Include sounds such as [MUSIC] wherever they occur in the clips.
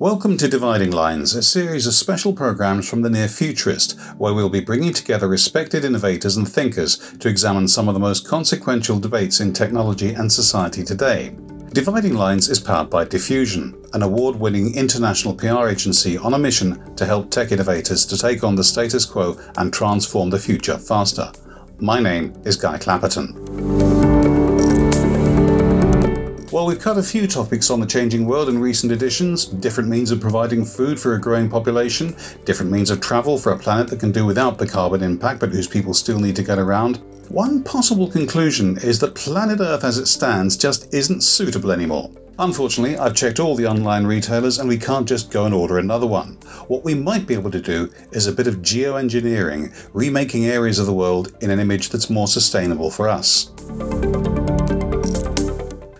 Welcome to Dividing Lines, a series of special programs from the near futurist, where we'll be bringing together respected innovators and thinkers to examine some of the most consequential debates in technology and society today. Dividing Lines is powered by Diffusion, an award winning international PR agency on a mission to help tech innovators to take on the status quo and transform the future faster. My name is Guy Clapperton. Well, we've cut a few topics on the changing world in recent editions different means of providing food for a growing population, different means of travel for a planet that can do without the carbon impact but whose people still need to get around. One possible conclusion is that planet Earth as it stands just isn't suitable anymore. Unfortunately, I've checked all the online retailers and we can't just go and order another one. What we might be able to do is a bit of geoengineering, remaking areas of the world in an image that's more sustainable for us.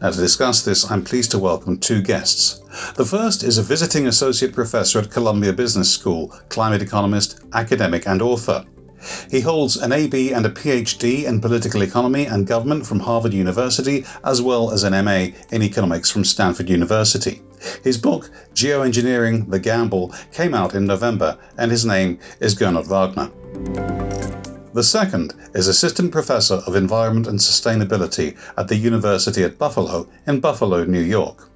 Now, to discuss this, I'm pleased to welcome two guests. The first is a visiting associate professor at Columbia Business School, climate economist, academic, and author. He holds an AB and a PhD in political economy and government from Harvard University, as well as an MA in economics from Stanford University. His book, Geoengineering The Gamble, came out in November, and his name is Gernot Wagner. The second is Assistant Professor of Environment and Sustainability at the University at Buffalo in Buffalo, New York.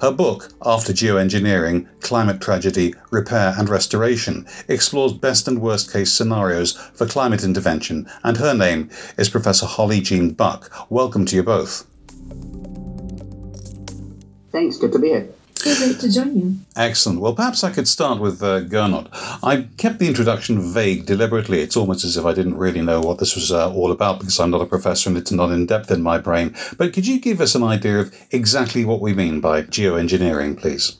Her book, After Geoengineering Climate Tragedy, Repair and Restoration, explores best and worst case scenarios for climate intervention, and her name is Professor Holly Jean Buck. Welcome to you both. Thanks, good to be here. So great to join you. Excellent. Well, perhaps I could start with uh, Gernot. I kept the introduction vague deliberately. It's almost as if I didn't really know what this was uh, all about because I'm not a professor and it's not in depth in my brain. But could you give us an idea of exactly what we mean by geoengineering, please?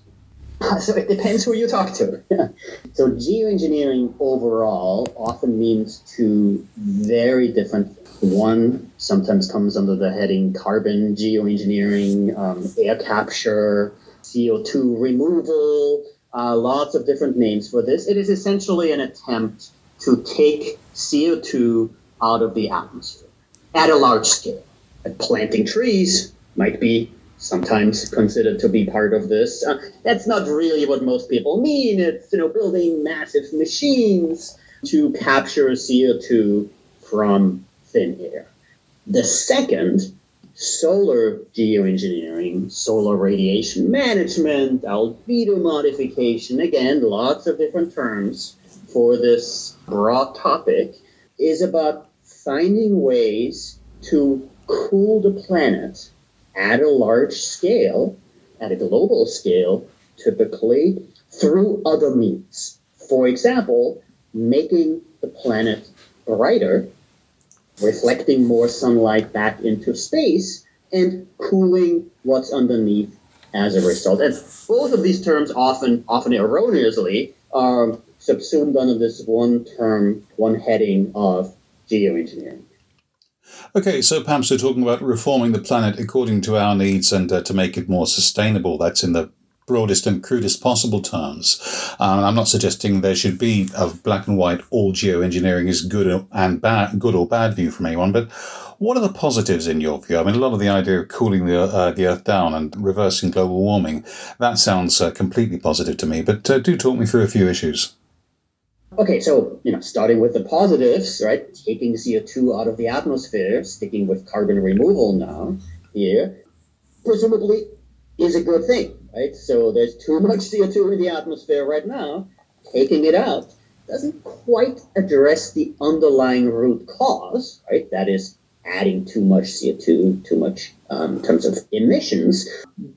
[LAUGHS] So it depends who you talk to. [LAUGHS] so geoengineering overall often means two very different. One sometimes comes under the heading carbon geoengineering, um, air capture, CO2 removal, uh, lots of different names for this. It is essentially an attempt to take CO2 out of the atmosphere at a large scale. And planting trees might be sometimes considered to be part of this. Uh, that's not really what most people mean. It's you know building massive machines to capture CO2 from thin air. The second solar geoengineering, solar radiation management, albedo modification, again, lots of different terms for this broad topic, is about finding ways to cool the planet at a large scale, at a global scale, typically through other means. For example, making the planet brighter reflecting more sunlight back into space and cooling what's underneath as a result. And both of these terms often, often erroneously, are subsumed under this one term, one heading of geoengineering. Okay, so perhaps we're talking about reforming the planet according to our needs and uh, to make it more sustainable. That's in the broadest and crudest possible terms. Um, I'm not suggesting there should be a black and white all geoengineering is good and bad, good or bad view from anyone, but what are the positives in your view? I mean, a lot of the idea of cooling the, uh, the Earth down and reversing global warming, that sounds uh, completely positive to me, but uh, do talk me through a few issues. Okay, so you know, starting with the positives, right? Taking CO2 out of the atmosphere, sticking with carbon removal now here, presumably is a good thing right? So there's too much CO2 in the atmosphere right now. Taking it out doesn't quite address the underlying root cause, right? That is adding too much CO2, too much um, in terms of emissions,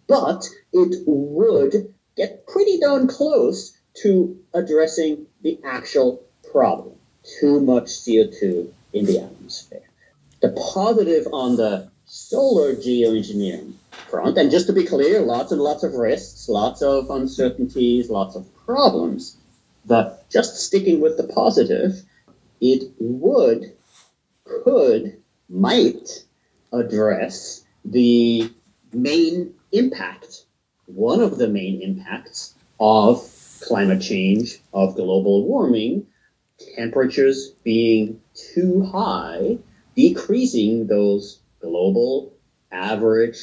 but it would get pretty darn close to addressing the actual problem too much CO2 in the atmosphere. The positive on the solar geoengineering front. And just to be clear, lots and lots of risks, lots of uncertainties, lots of problems. But just sticking with the positive, it would, could, might address the main impact, one of the main impacts of climate change, of global warming, temperatures being too high, decreasing those global average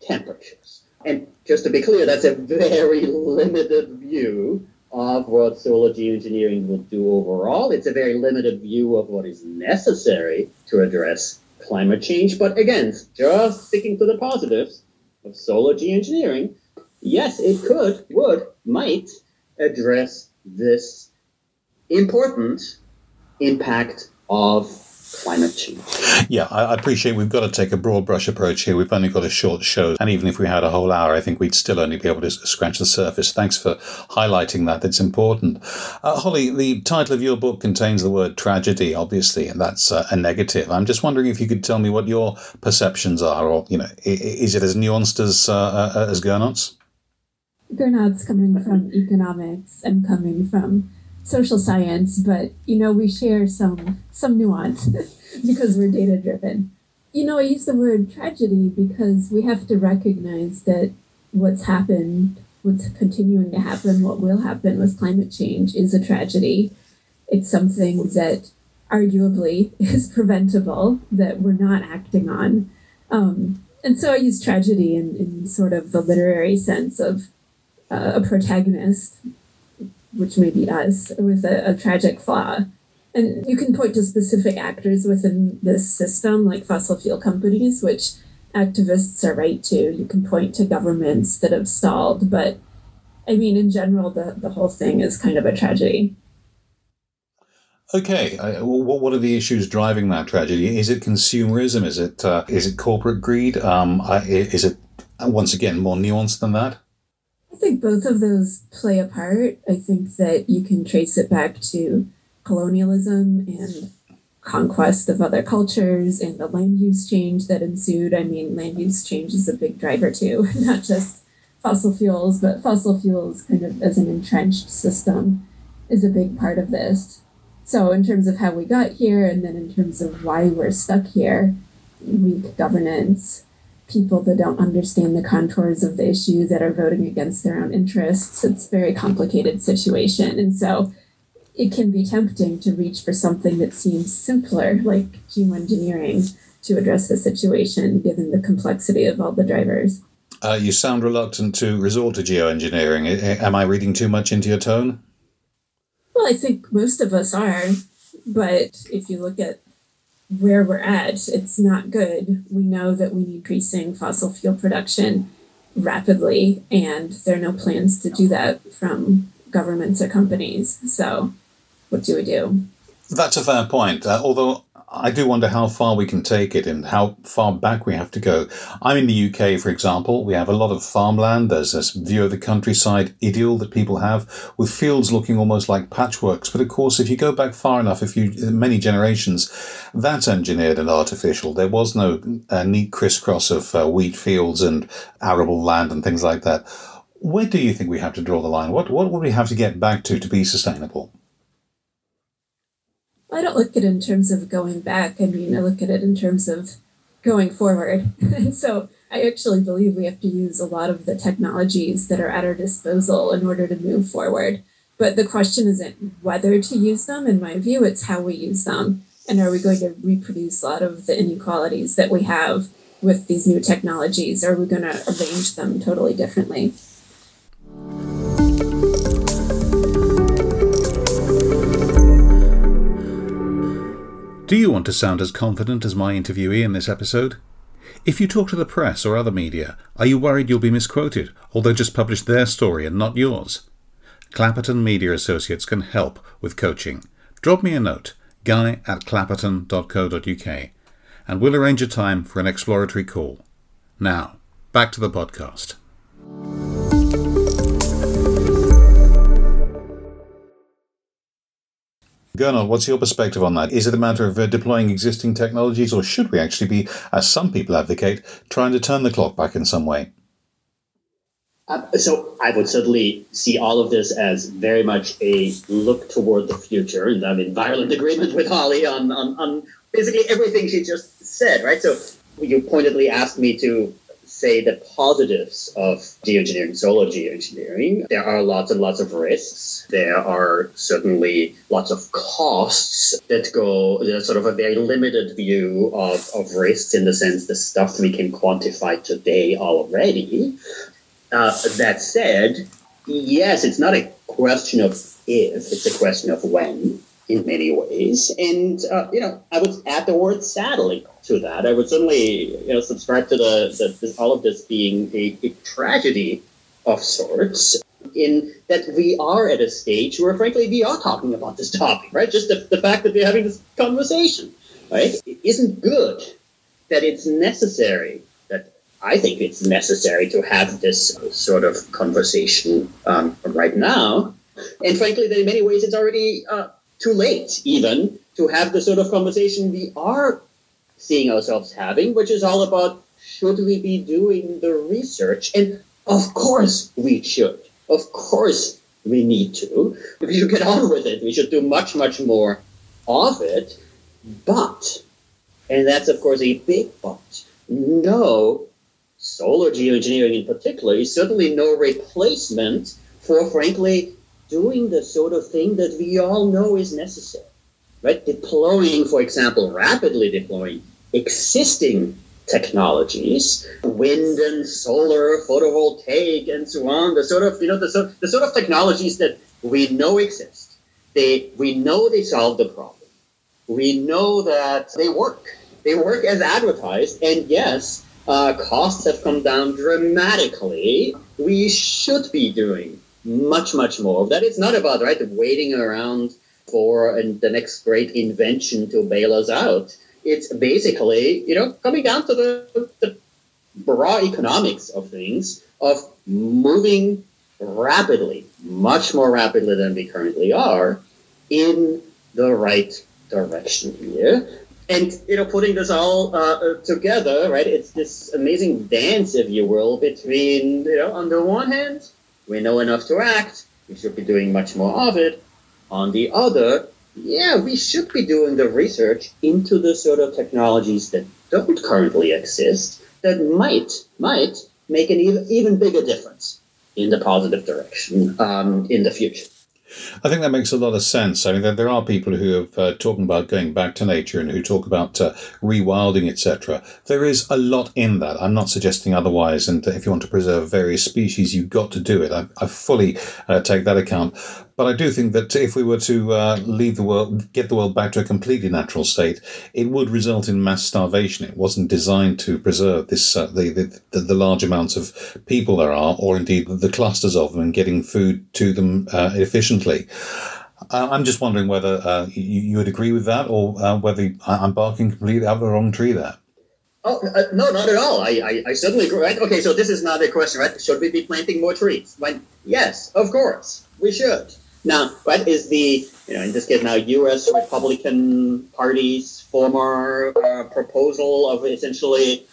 temperatures. And just to be clear, that's a very limited view of what solar geoengineering will do overall. It's a very limited view of what is necessary to address climate change. But again, just sticking to the positives of solar geoengineering, yes, it could, would, might address this important impact of climate change. Yeah, I appreciate we've got to take a broad brush approach here. We've only got a short show, and even if we had a whole hour, I think we'd still only be able to scratch the surface. Thanks for highlighting that. It's important. Uh, Holly, the title of your book contains the word tragedy, obviously, and that's uh, a negative. I'm just wondering if you could tell me what your perceptions are, or you know, is it as nuanced as uh, uh as Gernot's? Gernot's coming from economics and coming from social science, but you know we share some some nuance [LAUGHS] because we're data driven. You know, I use the word tragedy because we have to recognize that what's happened, what's continuing to happen, what will happen with climate change is a tragedy. It's something that arguably [LAUGHS] is preventable that we're not acting on. Um, and so I use tragedy in, in sort of the literary sense of uh, a protagonist which may be us, with a, a tragic flaw. And you can point to specific actors within this system, like fossil fuel companies, which activists are right to. You can point to governments that have stalled, but I mean, in general, the, the whole thing is kind of a tragedy. Okay, uh, what are the issues driving that tragedy? Is it consumerism? Is it uh, is it corporate greed? Um, is it once again more nuanced than that? I think both of those play a part. I think that you can trace it back to colonialism and conquest of other cultures and the land use change that ensued. I mean, land use change is a big driver too, [LAUGHS] not just fossil fuels, but fossil fuels kind of as an entrenched system is a big part of this. So, in terms of how we got here, and then in terms of why we're stuck here, weak governance, people that don't understand the contours of the issue that are voting against their own interests. It's a very complicated situation. And so it can be tempting to reach for something that seems simpler, like geoengineering, to address the situation, given the complexity of all the drivers. Uh, you sound reluctant to resort to geoengineering. Am I reading too much into your tone? Well, I think most of us are. But if you look at where we're at, it's not good. We know that we need increasing fossil fuel production rapidly, and there are no plans to do that from governments or companies. So, what do we do? That's a fair point. Uh, although I do wonder how far we can take it and how far back we have to go. I'm in the UK, for example. We have a lot of farmland. There's this view of the countryside idyll that people have with fields looking almost like patchworks. But of course, if you go back far enough, if you, many generations, that's engineered and artificial. There was no uh, neat crisscross of uh, wheat fields and arable land and things like that. Where do you think we have to draw the line? What, what would we have to get back to to be sustainable? I don't look at it in terms of going back. I mean, I look at it in terms of going forward. [LAUGHS] and so I actually believe we have to use a lot of the technologies that are at our disposal in order to move forward. But the question isn't whether to use them. In my view, it's how we use them. And are we going to reproduce a lot of the inequalities that we have with these new technologies? Or are we going to arrange them totally differently? Do you want to sound as confident as my interviewee in this episode? If you talk to the press or other media, are you worried you'll be misquoted, or they'll just publish their story and not yours? Clapperton Media Associates can help with coaching. Drop me a note, guy at clapperton.co.uk, and we'll arrange a time for an exploratory call. Now, back to the podcast. Gernot, what's your perspective on that? Is it a matter of uh, deploying existing technologies, or should we actually be, as some people advocate, trying to turn the clock back in some way? Uh, so I would certainly see all of this as very much a look toward the future, and I'm in violent agreement with Holly on, on, on basically everything she just said. Right. So you pointedly asked me to say the positives of geoengineering, solar geoengineering. There are lots and lots of risks. There are certainly lots of costs that go, there's sort of a very limited view of, of risks in the sense the stuff we can quantify today already. Uh, that said, yes, it's not a question of if, it's a question of when in many ways. And, uh, you know, I would add the word sadly to that. I would certainly, you know, subscribe to the, the this, all of this being a, a tragedy of sorts in that we are at a stage where, frankly, we are talking about this topic, right? Just the, the fact that we're having this conversation, right, it isn't good that it's necessary that I think it's necessary to have this sort of conversation um, right now. And frankly, that in many ways it's already uh, too late, even to have the sort of conversation we are seeing ourselves having, which is all about should we be doing the research? And of course we should. Of course we need to. We should get on with it. We should do much, much more of it. But, and that's of course a big but, no, solar geoengineering in particular is certainly no replacement for, frankly, doing the sort of thing that we all know is necessary. Right? Deploying, for example, rapidly deploying existing technologies, wind and solar, photovoltaic, and so on. The sort of you know the sort the sort of technologies that we know exist. They we know they solve the problem. We know that they work. They work as advertised, and yes, uh, costs have come down dramatically. We should be doing much much more of that. It's not about right waiting around for the next great invention to bail us out it's basically, you know, coming down to the, the raw economics of things, of moving rapidly, much more rapidly than we currently are, in the right direction here. And, you know, putting this all uh, together, right, it's this amazing dance, if you will, between, you know, on the one hand, we know enough to act, we should be doing much more of it. On the other, yeah, we should be doing the research into the sort of technologies that don't currently exist that might might make an even, even bigger difference in the positive direction um, in the future. I think that makes a lot of sense. I mean, there, there are people who have uh, talking about going back to nature and who talk about uh, rewilding, etc. There is a lot in that. I'm not suggesting otherwise. And if you want to preserve various species, you've got to do it. I, I fully uh, take that account. But I do think that if we were to uh, leave the world, get the world back to a completely natural state, it would result in mass starvation. It wasn't designed to preserve this uh, the, the, the large amounts of people there are, or indeed the clusters of them, and getting food to them uh, efficiently. Uh, I'm just wondering whether uh, you, you, would agree with that, or uh, whether I'm barking completely up the wrong tree there. Oh no, not at all. I, I, I certainly agree. Right? Okay, so this is not a question, right? Should we be planting more trees? When yes, of course we should. Now, what is the, you know, in this case now, U.S. Republican Party's former uh, proposal of essentially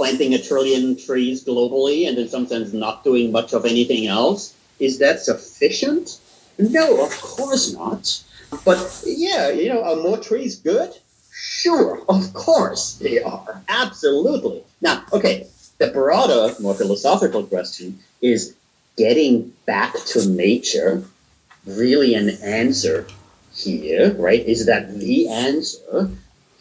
planting a trillion trees globally and in some sense not doing much of anything else? Is that sufficient? No, of course not. But yeah, you know, are more trees good? Sure, of course they are. Absolutely. Now, okay, the broader, more philosophical question is getting back to nature really an answer here, right? Is that the answer?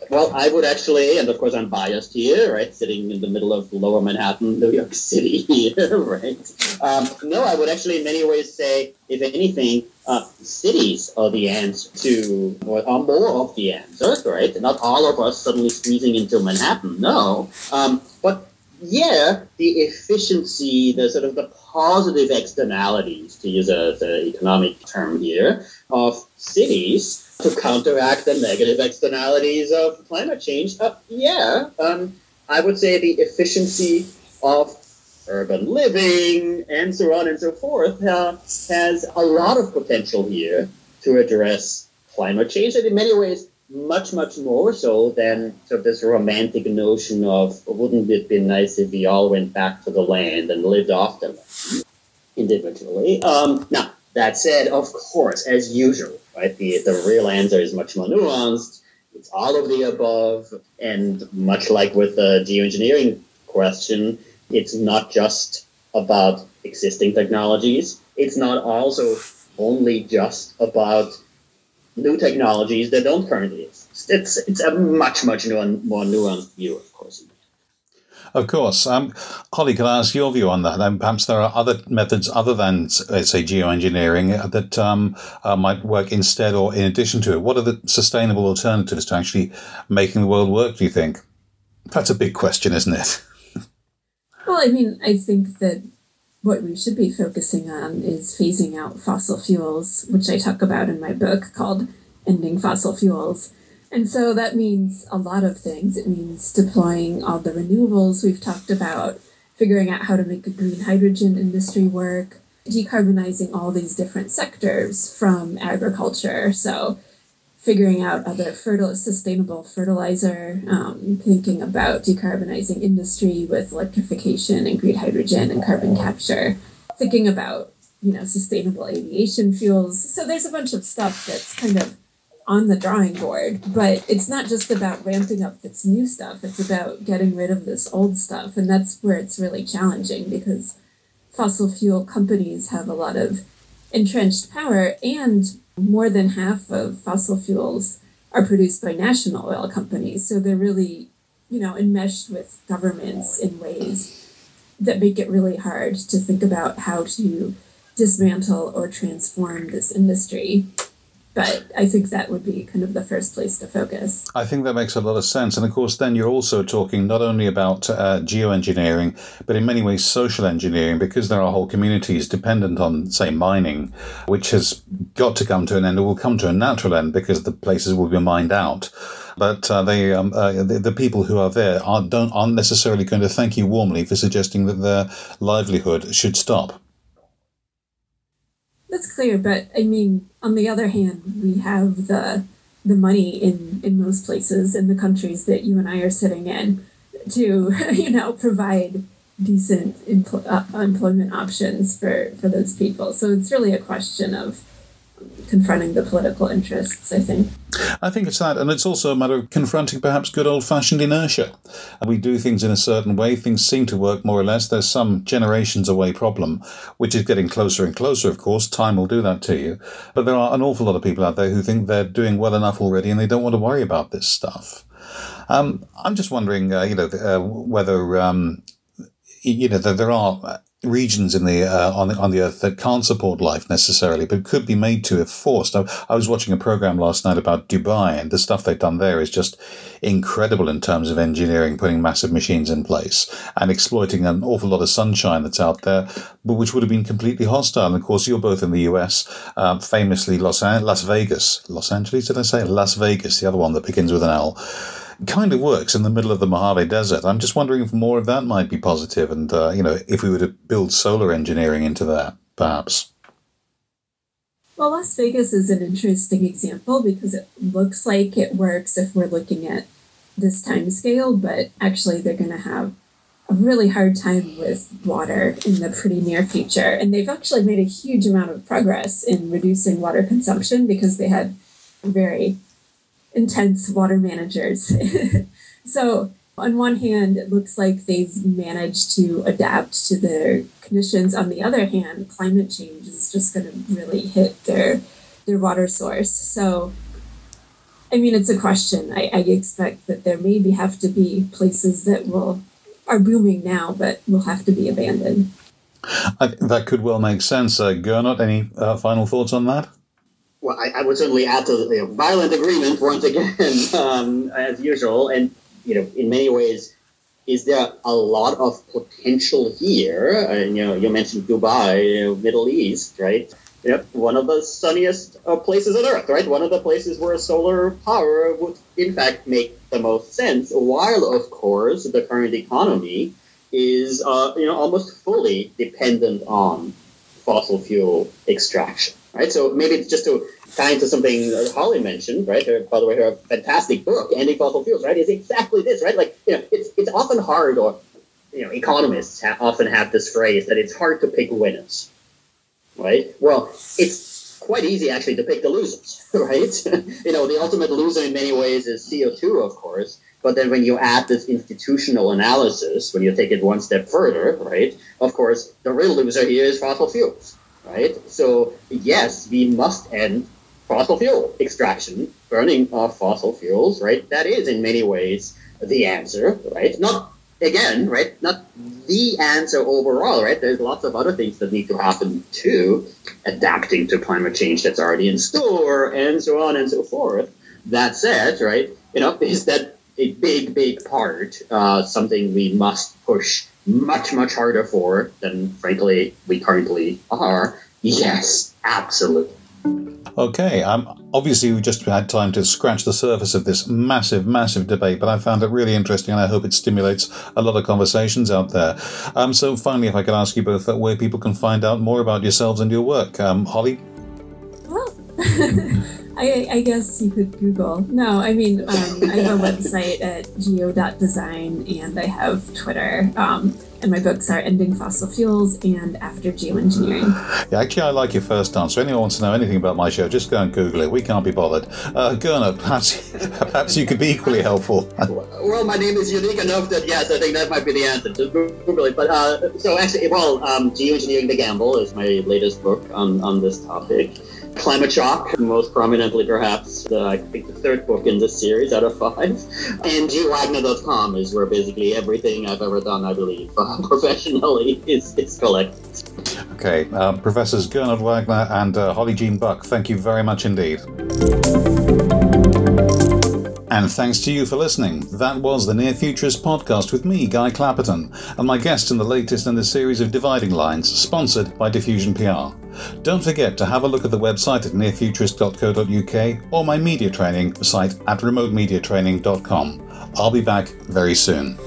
Well, I would actually, and of course I'm biased here, right? Sitting in the middle of lower Manhattan, New York City [LAUGHS] here, right? Um, no, I would actually in many ways say, if anything, uh, cities are the answer to, or are more of the answer, right? Not all of us suddenly squeezing into Manhattan, no. Um, but yeah, the efficiency, the sort of the positive externalities, to use a, the economic term here, of cities to counteract the negative externalities of climate change. Uh, yeah, um, I would say the efficiency of urban living and so on and so forth uh, has a lot of potential here to address climate change and in many ways much, much more so than sort of this romantic notion of wouldn't it be nice if we all went back to the land and lived off the land individually. Um, now, that said, of course, as usual, right, the, the real answer is much more nuanced. It's all of the above. And much like with the geoengineering question, It's not just about existing technologies. It's not also only just about new technologies that don't currently exist. It's it's a much much more, more nuanced view, of course. Of course. Um, Holly, can I ask your view on that? And perhaps there are other methods other than, let's say, geoengineering that um, uh, might work instead or in addition to it. What are the sustainable alternatives to actually making the world work, do you think? That's a big question, isn't it? [LAUGHS] well, I mean, I think that what we should be focusing on is phasing out fossil fuels, which I talk about in my book called Ending Fossil Fuels. And so that means a lot of things. It means deploying all the renewables we've talked about, figuring out how to make a green hydrogen industry work, decarbonizing all these different sectors from agriculture. So figuring out other fertile, sustainable fertilizer, um, thinking about decarbonizing industry with electrification and green hydrogen and carbon capture, thinking about you know sustainable aviation fuels. So there's a bunch of stuff that's kind of on the drawing board, but it's not just about ramping up this new stuff, it's about getting rid of this old stuff. And that's where it's really challenging because fossil fuel companies have a lot of entrenched power, and more than half of fossil fuels are produced by national oil companies. So they're really, you know, enmeshed with governments in ways that make it really hard to think about how to dismantle or transform this industry but I think that would be kind of the first place to focus. I think that makes a lot of sense. And of course, then you're also talking not only about uh, geoengineering, but in many ways social engineering, because there are whole communities dependent on, say, mining, which has got to come to an end or will come to a natural end because the places will be mined out. But uh, they, um, uh, the, the, people who are there aren't, aren't necessarily going to thank you warmly for suggesting that their livelihood should stop. That's clear, but I mean, on the other hand, we have the the money in in most places in the countries that you and I are sitting in to [LAUGHS] you know provide decent empl- uh, employment options for for those people. So it's really a question of confronting the political interests, I think. I think it's that. And it's also a matter of confronting perhaps good old fashioned inertia. We do things in a certain way, things seem to work more or less. There's some generations away problem, which is getting closer and closer, of course. Time will do that to you. But there are an awful lot of people out there who think they're doing well enough already and they don't want to worry about this stuff. Um, I'm just wondering, uh, you know, uh, whether um, you know there are regions in the uh, on the on the earth that can't support life necessarily, but could be made to if forced. I, I, was watching a program last night about Dubai, and the stuff they've done there is just incredible in terms of engineering, putting massive machines in place and exploiting an awful lot of sunshine that's out there, but which would have been completely hostile. And of course, you're both in the U.S., uh, famously Los An- Las Vegas, Los Angeles, did I say Las Vegas? The other one that begins with an L kind of works in the middle of the Mojave Desert. I'm just wondering if more of that might be positive, and uh, you know, if we were to build solar engineering into that, perhaps. Well, Las Vegas is an interesting example because it looks like it works if we're looking at this time scale, but actually they're going to have a really hard time with water in the pretty near future. And they've actually made a huge amount of progress in reducing water consumption because they had very intense water managers. [LAUGHS] so, on one hand, it looks like they've managed to adapt to their conditions. On the other hand, climate change is just going to really hit their their water source. So, I mean, it's a question. I, I expect that there maybe have to be places that will are booming now, but will have to be abandoned. I, that could well make sense. Uh, Gernot, any uh, final thoughts on that? Well, I, I, would certainly add to the violent agreement once again, [LAUGHS] um, as usual. And you know, in many ways, is there a lot of potential here? And you know, you mentioned Dubai, you know, Middle East, right? Yep, one of the sunniest uh, places on Earth, right? One of the places where solar power would, in fact, make the most sense. While, of course, the current economy is, uh, you know, almost fully dependent on fossil fuel extraction right? So maybe it's just to tie into something Holly mentioned, right? Her, by the way, her fantastic book, Ending Fossil Fuels, right, is exactly this, right? Like, you know, it's it's often hard, or you know, economists ha- often have this phrase that it's hard to pick winners, right? Well, it's quite easy actually to pick the losers, [LAUGHS] right? [LAUGHS] you know, the ultimate loser in many ways is CO2, of course. But then when you add this institutional analysis, when you take it one step further, right, of course, the real loser here is fossil fuels, right? So, yes, we must end fossil fuel extraction, burning of fossil fuels, right? That is in many ways the answer, right? Not again, right? Not the answer overall, right? There's lots of other things that need to happen too, adapting to climate change that's already in store, and so on and so forth. That said, right, you know, is that a big, big part, uh, something we must push much, much harder for than, frankly, we currently are? Yes, absolutely. Okay, um, obviously we just had time to scratch the surface of this massive, massive debate, but I found it really interesting and I hope it stimulates a lot of conversations out there. Um, so finally, if I could ask you both where people can find out more about yourselves and your work. Um, Holly? Well, [LAUGHS] I, I, guess you could Google. No, I mean, um, I have a website at geo.design and I have Twitter. Um, and my books are Ending Fossil Fuels and After Geoengineering. Yeah, actually, I like your first answer. Anyone wants to know anything about my show, just go and Google it. We can't be bothered. Uh, Gernot, perhaps, [LAUGHS] perhaps you could be equally helpful. [LAUGHS] well, my name is unique enough that, yes, I think that might be the answer. Just Google it. But uh, so actually, well, um, Geoengineering the Gamble is my latest book on, on this topic. Climate Shock, most prominently perhaps, uh, I think the third book in this series out of five. And gwagner.com is where basically everything I've ever done, I believe, uh, [LAUGHS] professionally is, is collected. Okay, uh, Professors Gernot Wagner and uh, Holly Jean Buck, thank you very much indeed. And thanks to you for listening. That was the Near Futurist podcast with me, Guy Clapperton, and my guest in the latest in the series of Dividing Lines, sponsored by Diffusion PR. Don't forget to have a look at the website at nearfuturist.co.uk or my media training site at remotemediatraining.com. I'll be back very soon.